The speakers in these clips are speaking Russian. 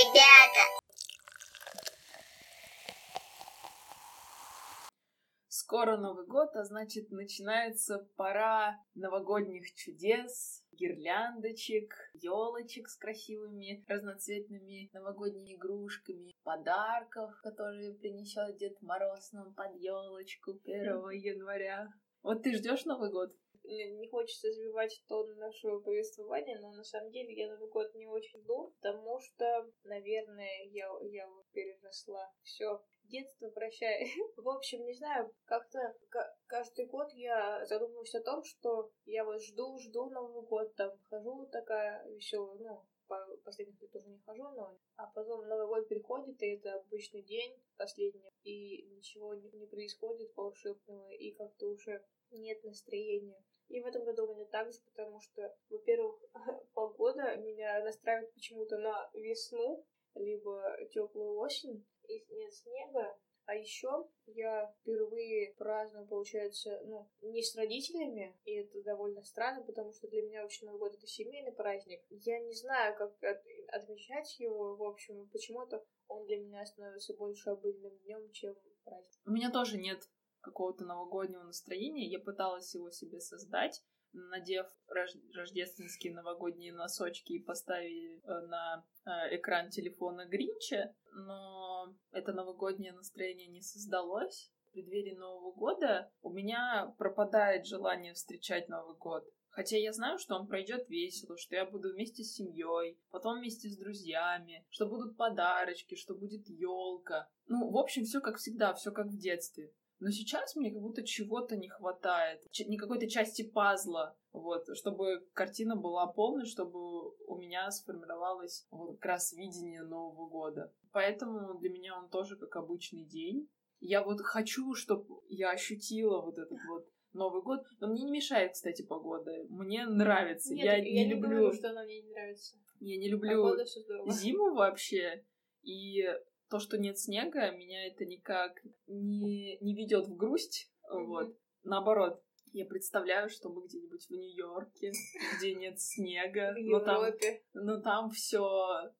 ребята! Скоро Новый год, а значит, начинается пора новогодних чудес, гирляндочек, елочек с красивыми разноцветными новогодними игрушками, подарков, которые принесет Дед Мороз нам под елочку 1 января. Вот ты ждешь Новый год? Не хочется забивать тон нашего повествования, но на самом деле я Новый год не очень жду, потому что, наверное, я, я переросла все детство прощай. В общем, не знаю, как-то каждый год я задумываюсь о том, что я вот жду, жду Новый год, там хожу такая веселая, ну, по последних лет тоже не хожу, но а потом Новый год приходит, и это обычный день, последний, и ничего не, не происходит волшебного, и как-то уже нет настроения. И в этом году у меня так же, потому что, во-первых, погода меня настраивает почему-то на весну, либо теплую осень, и нет снега. А еще я впервые праздную, получается, ну, не с родителями, и это довольно странно, потому что для меня вообще Новый год это семейный праздник. Я не знаю, как от, отмечать его, в общем, почему-то он для меня становится больше обыденным днем, чем праздник. У меня тоже нет какого-то новогоднего настроения. Я пыталась его себе создать, надев рождественские новогодние носочки и поставив э, на э, экран телефона Гринча, но это новогоднее настроение не создалось. В преддверии Нового года у меня пропадает желание встречать Новый год. Хотя я знаю, что он пройдет весело, что я буду вместе с семьей, потом вместе с друзьями, что будут подарочки, что будет елка. Ну, в общем, все как всегда, все как в детстве. Но сейчас мне как будто чего-то не хватает, не какой-то части пазла, вот, чтобы картина была полной, чтобы у меня сформировалось вот как раз видение Нового года. Поэтому для меня он тоже как обычный день. Я вот хочу, чтобы я ощутила вот этот вот Новый год. Но мне не мешает, кстати, погода. Мне нравится. Нет, я, я не не люблю. говорю, что она мне не нравится. Я не люблю Погода зиму вообще. И то, что нет снега, меня это никак не, не ведет в грусть. Вот. Наоборот, я представляю, что мы где-нибудь в Нью-Йорке, где нет снега, но там, но там все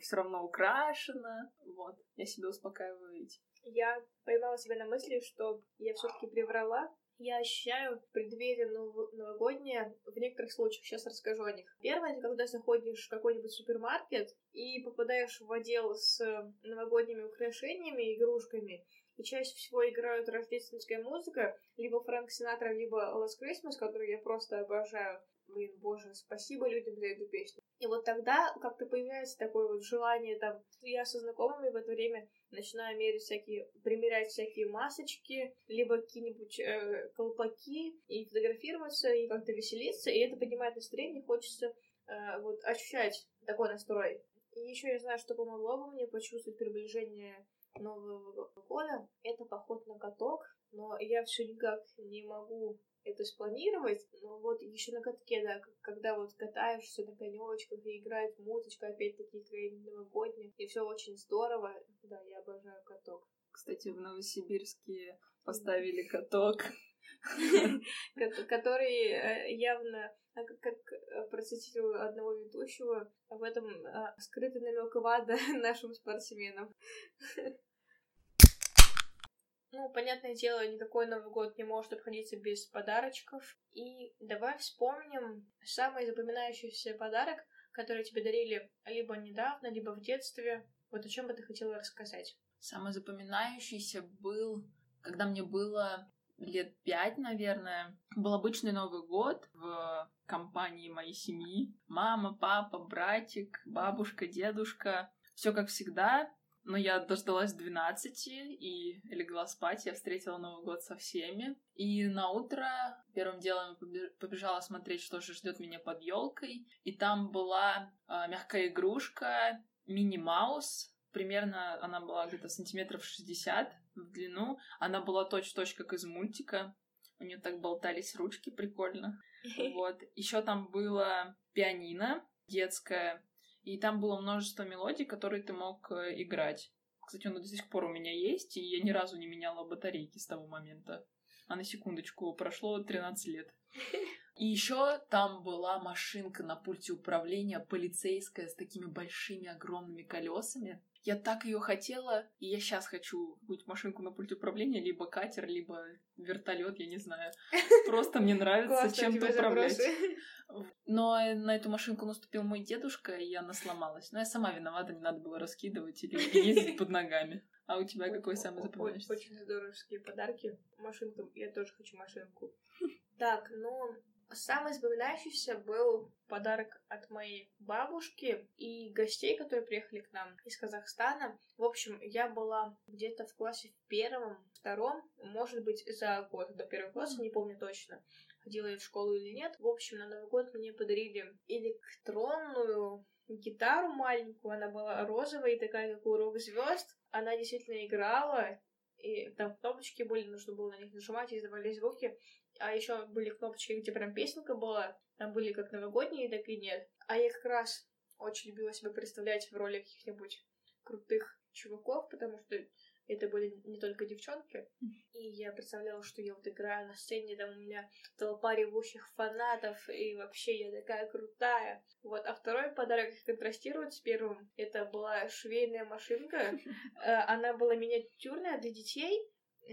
все равно украшено. Вот. Я себя успокаиваю. Я поймала себя на мысли, что я все-таки приврала. Я ощущаю преддверие нов- новогоднее в некоторых случаях. Сейчас расскажу о них. Первое, это когда заходишь в какой-нибудь супермаркет и попадаешь в отдел с новогодними украшениями, игрушками, и чаще всего играют рождественская музыка, либо Фрэнк Синатра, либо Last Christmas, которую я просто обожаю. Блин, боже, спасибо людям за эту песню. И вот тогда как-то появляется такое вот желание, там, я со знакомыми в это время начинаю мерить всякие, примерять всякие масочки, либо какие-нибудь э, колпаки, и фотографироваться, и как-то веселиться, и это поднимает настроение, хочется э, вот ощущать такой настрой. И еще я знаю, что помогло бы мне почувствовать приближение Нового года. Это поход на каток, но я все никак не могу это спланировать, но вот еще на катке, да, когда вот катаешься на конечках и играет музычка, опять-таки какая-нибудь новогодняя, и все очень здорово. Да, я обожаю каток. Кстати, в Новосибирске поставили каток. Ко- Который э, явно, а, как э, процитирую одного ведущего, в этом а, скрытый намек в ада нашим спортсменам. Ну, понятное дело, никакой Новый год не может обходиться без подарочков. И давай вспомним самый запоминающийся подарок, который тебе дарили либо недавно, либо в детстве. Вот о чем бы ты хотела рассказать? Самый запоминающийся был, когда мне было лет пять, наверное. Был обычный Новый год в компании моей семьи. Мама, папа, братик, бабушка, дедушка. Все как всегда. Но я дождалась 12 и легла спать. Я встретила Новый год со всеми. И на утро первым делом побежала смотреть, что же ждет меня под елкой. И там была а, мягкая игрушка Мини Маус. Примерно она была где-то сантиметров 60 в длину. Она была точь-в-точь как из мультика. У нее так болтались ручки прикольно. Вот. Еще там было пианино детское, и там было множество мелодий, которые ты мог э, играть. Кстати, оно до сих пор у меня есть, и я ни разу не меняла батарейки с того момента. А на секундочку, прошло 13 лет. И еще там была машинка на пульте управления полицейская с такими большими огромными колесами. Я так ее хотела, и я сейчас хочу какую-нибудь машинку на пульте управления, либо катер, либо вертолет, я не знаю. Просто мне нравится чем-то управлять. Но на эту машинку наступил мой дедушка, и она сломалась. Но я сама виновата, не надо было раскидывать или ездить под ногами. А у тебя какой самый запоминающийся? Очень здоровские подарки. Машинкам. Я тоже хочу машинку. Так, ну, Самый запоминающийся был подарок от моей бабушки и гостей, которые приехали к нам из Казахстана. В общем, я была где-то в классе в первом, втором, может быть, за год до первого класса, не помню точно, ходила я в школу или нет. В общем, на Новый год мне подарили электронную гитару маленькую, она была розовая, такая, как у рок-звезд. Она действительно играла, и там кнопочки были, нужно было на них нажимать, и издавали звуки. А еще были кнопочки, где прям песенка была. Там были как новогодние, так и нет. А я как раз очень любила себя представлять в роли каких-нибудь крутых чуваков, потому что это были не только девчонки. И я представляла, что я вот играю на сцене, там у меня толпа ревущих фанатов, и вообще я такая крутая. Вот, а второй подарок контрастирует с первым. Это была швейная машинка. Э, она была миниатюрная для детей,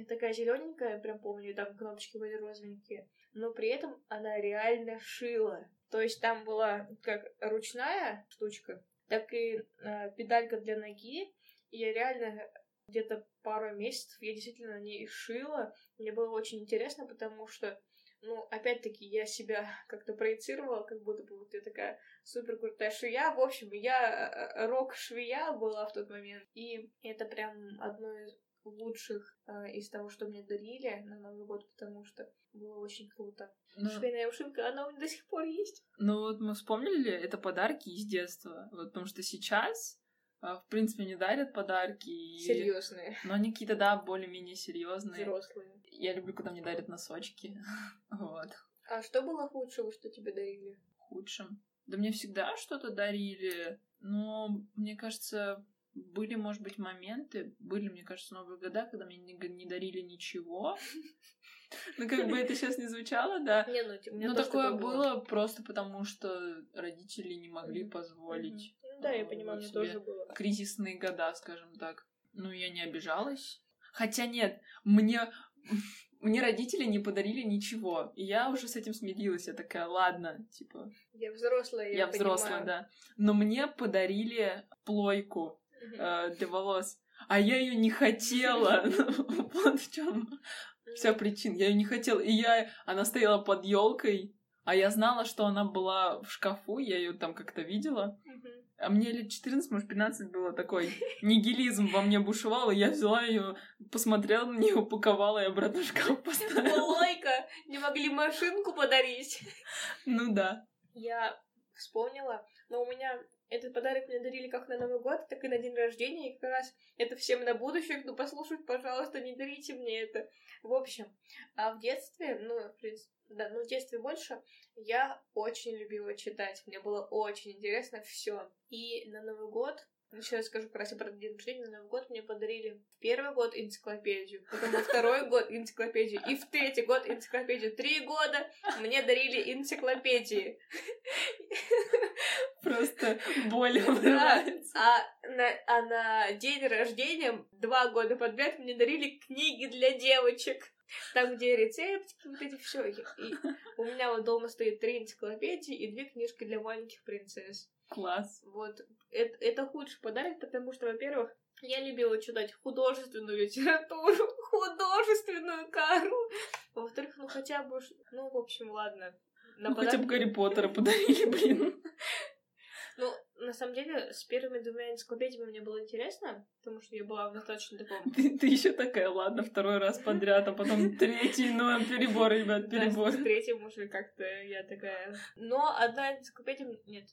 такая зелененькая, прям помню, там кнопочки были розовенькие, но при этом она реально шила. То есть там была как ручная штучка, так и э, педалька для ноги. И я реально где-то пару месяцев я действительно на ней шила. Мне было очень интересно, потому что, ну, опять-таки, я себя как-то проецировала, как будто бы вот я такая супер крутая швея. В общем, я э, рок-швея была в тот момент. И это прям одно из лучших э, из того, что мне дарили на Новый год, потому что было очень круто. Ну, Швейная ушинка, она у меня до сих пор есть. Ну вот мы вспомнили, это подарки из детства. Вот, потому что сейчас, в принципе, не дарят подарки. Серьезные. Но они какие-то, да, более-менее серьезные. Взрослые. Я люблю, когда мне дарят носочки. вот. А что было худшего, что тебе дарили? Худшим? Да мне всегда что-то дарили. Но мне кажется, были, может быть, моменты, были, мне кажется, Новые года, когда мне не, не дарили ничего. Ну, как бы это сейчас не звучало, да. Не, ну, типа, Но такое было просто потому, что родители не могли позволить. Да, я понимаю, мне тоже было. Кризисные года, скажем так. Ну, я не обижалась. Хотя нет, мне мне родители не подарили ничего. И я уже с этим смирилась. Я такая, ладно, типа... Я взрослая, я Я взрослая, да. Но мне подарили плойку э, для волос. А я ее не хотела. Вот в чем вся причина. Я ее не хотела. И я, она стояла под елкой, а я знала, что она была в шкафу, я ее там как-то видела. А мне лет 14, может, 15 было такой нигилизм во мне бушевал, и я взяла ее, посмотрела на нее, упаковала и обратно в шкаф поставила. Лойка, не могли машинку подарить. Ну да. Я вспомнила, но у меня этот подарок мне дарили как на Новый год, так и на день рождения, и как раз это всем на будущее, кто послушает, пожалуйста, не дарите мне это. В общем, а в детстве, ну, в принципе, да, ну, в детстве больше, я очень любила читать, мне было очень интересно все. И на Новый год еще скажу про про день рождения. На Новый год мне подарили в первый год энциклопедию, потом во второй год энциклопедию, и в третий год энциклопедию. Три года мне дарили энциклопедии. Просто боль нравится. А на, а на день рождения два года подряд мне дарили книги для девочек. Там, где рецептики, вот эти все. И у меня вот дома стоит три энциклопедии и две книжки для маленьких принцесс. Класс. Вот. Это, это худший подарок, потому что, во-первых, я любила читать художественную литературу, художественную кару. Во-вторых, ну хотя бы... Ну, в общем, ладно. На ну, подарок... хотя бы Гарри Поттера подарили, блин. Ну, на самом деле, с первыми двумя энциклопедиями мне было интересно, потому что я была в достаточно таком... Ты, ты еще такая, ладно, второй раз подряд, а потом третий, ну, перебор, ребят, перебор. Да, с третьим уже как-то я такая... Но одна энциклопедия... Нет,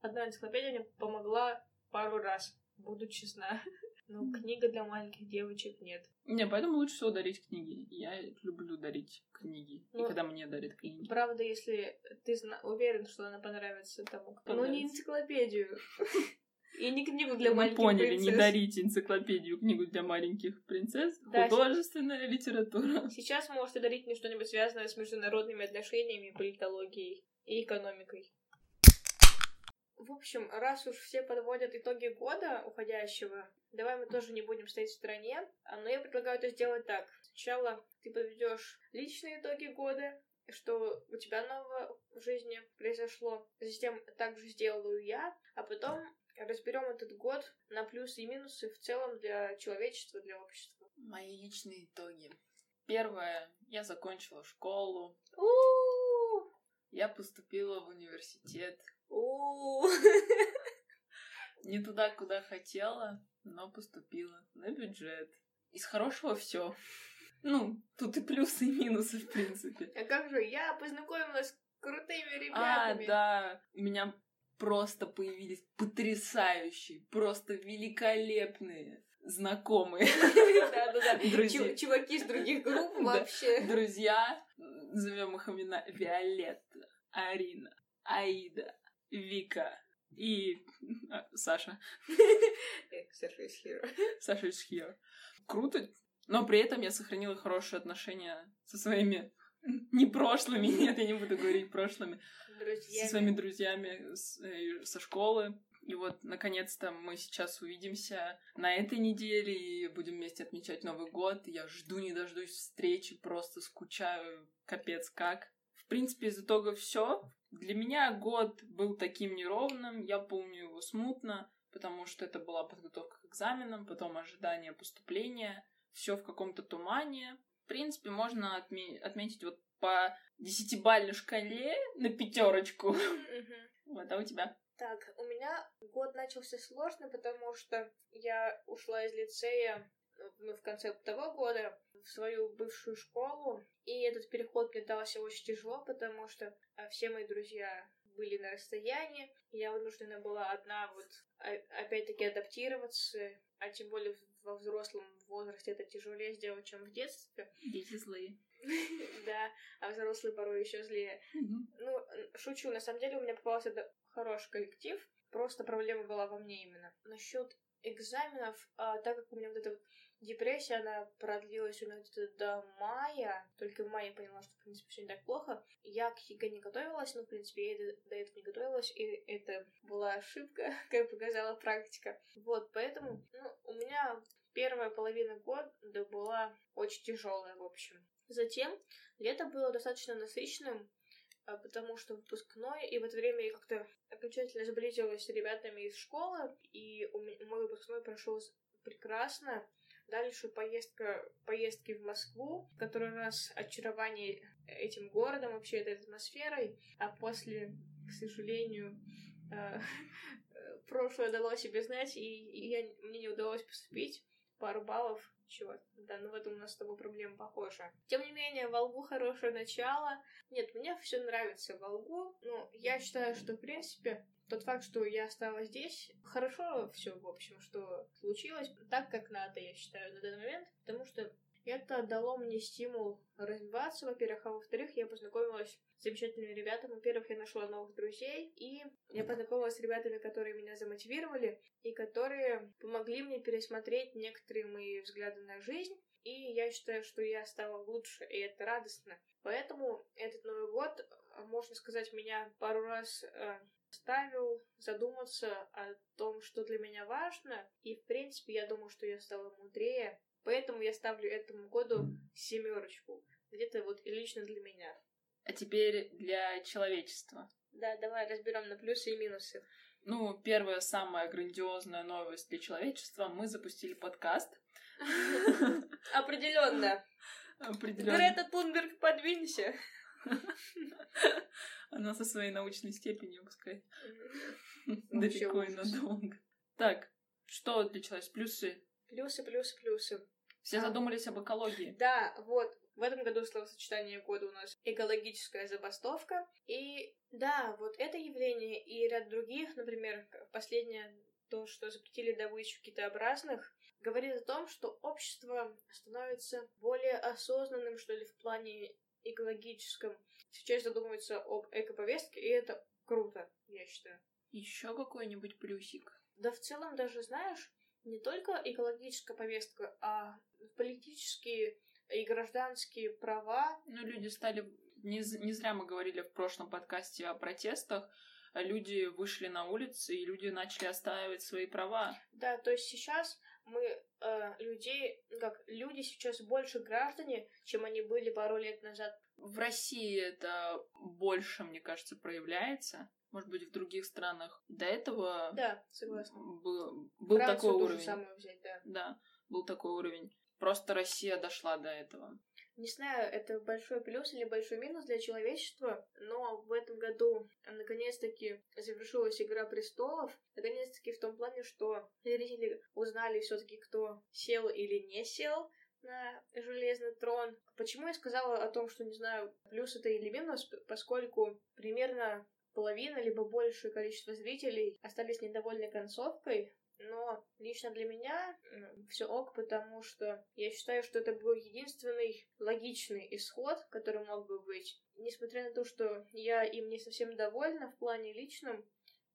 одна энциклопедия мне помогла пару раз, буду честна. Ну, книга для маленьких девочек нет. Не, поэтому лучше всего дарить книги. Я люблю дарить книги. Ну, и когда мне дарят книги. Правда, если ты зна- уверен, что она понравится тому, кто. Ну, не энциклопедию. И не книгу для Мы маленьких поняли, принцесс. не дарите энциклопедию, книгу для маленьких принцесс, Да, художественная литература. Сейчас можете дарить мне что-нибудь связанное с международными отношениями, политологией и экономикой. В общем, раз уж все подводят итоги года уходящего, давай мы тоже не будем стоять в стороне, а, но я предлагаю это сделать так. Сначала ты подведешь личные итоги года, что у тебя нового в жизни произошло, затем также сделаю я, а потом разберем этот год на плюсы и минусы в целом для человечества, для общества. Мои личные итоги. Первое, я закончила школу, У-у-у! я поступила в университет. Не туда, куда хотела, но поступила на бюджет. Из хорошего все. Ну, тут и плюсы, и минусы, в принципе. А как же, я познакомилась с крутыми А, ребятами. да, у меня просто появились потрясающие, просто великолепные знакомые Да-да-да. Чуваки из других групп вообще. друзья. Назовем их имена Виолетта, Арина, Аида, Вика и а, Саша. Hero. Саша из Here. Круто, но при этом я сохранила хорошие отношения со своими не прошлыми, нет, я не буду говорить прошлыми, со своими друзьями с- э, со школы. И вот, наконец-то, мы сейчас увидимся на этой неделе и будем вместе отмечать Новый год. Я жду, не дождусь встречи, просто скучаю, капец как. В принципе, из итога все. Для меня год был таким неровным, я помню его смутно, потому что это была подготовка к экзаменам, потом ожидание поступления, все в каком-то тумане. В принципе, можно отме- отметить вот по десятибальной шкале на пятерочку. Вот, а у тебя? Так, у меня год начался сложно, потому что я ушла из лицея в конце того года в свою бывшую школу, и этот переход мне дался очень тяжело, потому что а, все мои друзья были на расстоянии, и я вынуждена была одна вот а- опять-таки адаптироваться, а тем более во взрослом возрасте это тяжелее сделать, чем в детстве. Дети злые. Да, а взрослые порой еще злее. Ну, шучу, на самом деле у меня попался хороший коллектив, просто проблема была во мне именно. Насчет экзаменов, а, так как у меня вот эта депрессия, она продлилась у меня где-то до мая, только в мае поняла, что, в принципе, все не так плохо. Я к ЕГЭ не готовилась, но, в принципе, я до, этого не готовилась, и это была ошибка, как показала практика. Вот, поэтому, ну, у меня первая половина года была очень тяжелая, в общем. Затем лето было достаточно насыщенным, потому что выпускной, и в это время я как-то окончательно сблизилась с ребятами из школы, и у ме- мой выпускной прошел прекрасно. Дальше поездка, поездки в Москву, в который раз очарование этим городом, вообще этой атмосферой, а после, к сожалению, э, э, прошлое дало себе знать, и, и я, мне не удалось поступить. Пару баллов, чего? Да, ну в этом у нас с тобой проблема похожа. Тем не менее, Волгу хорошее начало, нет, мне все нравится Волгу. Ну, я считаю, что, в принципе, тот факт, что я осталась здесь, хорошо все, в общем, что случилось так, как надо, я считаю, на данный момент, потому что это дало мне стимул развиваться, во-первых, а во-вторых, я познакомилась с замечательными ребятами. Во-первых, я нашла новых друзей, и я познакомилась с ребятами, которые меня замотивировали, и которые помогли мне пересмотреть некоторые мои взгляды на жизнь, и я считаю, что я стала лучше, и это радостно. Поэтому этот Новый год, э, можно сказать, меня пару раз э, ставил задуматься о том, что для меня важно. И, в принципе, я думаю, что я стала мудрее. Поэтому я ставлю этому году семерочку. Где-то вот лично для меня. А теперь для человечества. Да, давай разберем на плюсы и минусы. Ну, первая самая грандиозная новость для человечества. Мы запустили подкаст. Определенно. Определенно. Грета Тунберг, подвинься. Она со своей научной степенью, пускай. Далеко и надолго. Так, что для человечества? Плюсы. Плюсы, плюсы, плюсы. Все А. задумались об экологии. Да, вот. В этом году словосочетание года у нас экологическая забастовка. И да, вот это явление и ряд других, например, последнее, то, что запретили добычу китообразных, говорит о том, что общество становится более осознанным, что ли, в плане экологическом. Сейчас задумывается об экоповестке, и это круто, я считаю. Еще какой-нибудь плюсик? Да в целом даже, знаешь, не только экологическая повестка, а политические и гражданские права. Ну, люди стали... Не, не зря мы говорили в прошлом подкасте о протестах. Люди вышли на улицы, и люди начали отстаивать свои права. Да, то есть сейчас мы э, людей, как люди сейчас больше граждане, чем они были пару лет назад. В России это больше, мне кажется, проявляется. Может быть, в других странах до этого да, согласна. был, был Францию такой уровень. взять, да. Да, был такой уровень. Просто Россия дошла до этого. Не знаю, это большой плюс или большой минус для человечества, но в этом году наконец-таки завершилась Игра престолов. Наконец-таки в том плане, что зрители узнали все-таки, кто сел или не сел на железный трон. Почему я сказала о том, что не знаю, плюс это или минус, поскольку примерно половина, либо большее количество зрителей остались недовольны концовкой, но лично для меня все ок, потому что я считаю, что это был единственный логичный исход, который мог бы быть. Несмотря на то, что я им не совсем довольна в плане личном,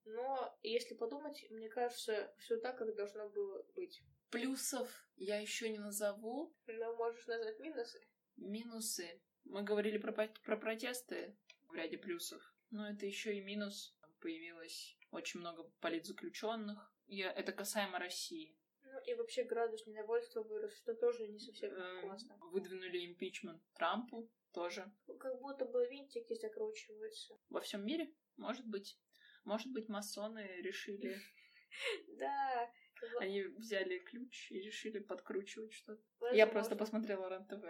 но если подумать, мне кажется, все так, как должно было быть. Плюсов я еще не назову. Но можешь назвать минусы. Минусы. Мы говорили про, про протесты в ряде плюсов. Но это еще и минус. Появилось очень много политзаключенных. И это касаемо России. Ну и вообще градус недовольства вырос, что тоже не совсем э, классно. Выдвинули импичмент Трампу тоже. Как будто бы винтики закручиваются. Во всем мире? Может быть. Может быть, масоны решили... Да. Они взяли ключ и решили подкручивать что-то. Я просто посмотрела РЕН-ТВ.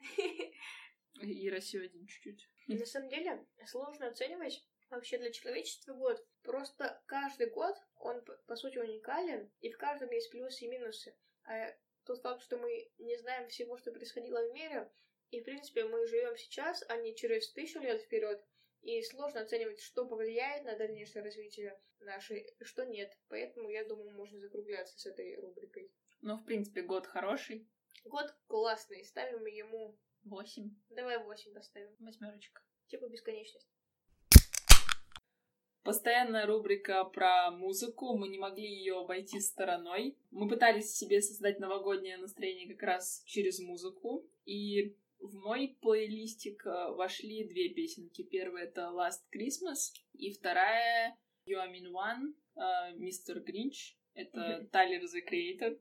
И Россию один чуть-чуть. На самом деле, сложно оценивать вообще для человечества год. Просто каждый год, он, по сути, уникален, и в каждом есть плюсы и минусы. А тот факт, что мы не знаем всего, что происходило в мире, и, в принципе, мы живем сейчас, а не через тысячу лет вперед, и сложно оценивать, что повлияет на дальнейшее развитие нашей, что нет. Поэтому, я думаю, можно закругляться с этой рубрикой. Ну, в принципе, год хороший. Год классный. Ставим ему Восемь. Давай восемь поставим. Восьмерочка. Типа бесконечность. Постоянная рубрика про музыку, мы не могли ее обойти стороной. Мы пытались себе создать новогоднее настроение как раз через музыку. И в мой плейлистик э, вошли две песенки. Первая это Last Christmas, и вторая You Are Mean One, Мистер Гринч. Это Тайлер The Creator.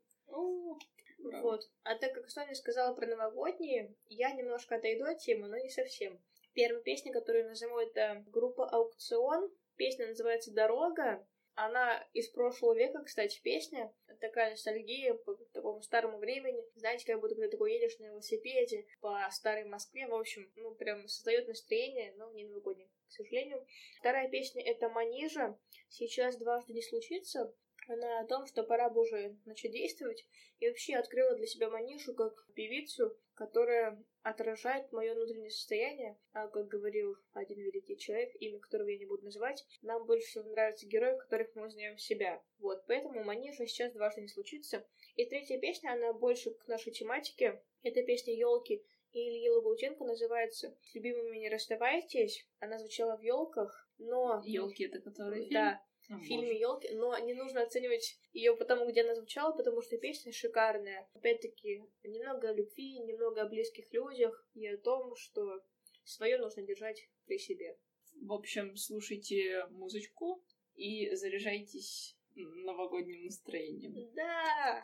Вот. А так как Соня сказала про новогодние, я немножко отойду от темы, но не совсем. Первая песня, которую я назову, это группа Аукцион. Песня называется «Дорога». Она из прошлого века, кстати, песня. Такая ностальгия по такому старому времени. Знаете, как будто когда такой едешь на велосипеде по старой Москве. В общем, ну, прям создает настроение, но не новогоднее, к сожалению. Вторая песня — это «Манижа». Сейчас дважды не случится она о том, что пора бы уже начать действовать, и вообще открыла для себя Манишу как певицу, которая отражает мое внутреннее состояние, а как говорил один великий человек, имя которого я не буду называть, нам больше всего нравятся герои, которых мы узнаем себя. Вот, поэтому Маниша сейчас дважды не случится. И третья песня, она больше к нашей тематике. Это песня елки и Ильи Лагутенко называется «С любимыми не расставайтесь». Она звучала в елках, но... Елки это которые Да, в фильме елки, но не нужно оценивать ее по тому, где она звучала, потому что песня шикарная. Опять-таки, немного о любви, немного о близких людях и о том, что свое нужно держать при себе. В общем, слушайте музычку и заряжайтесь новогодним настроением. Да!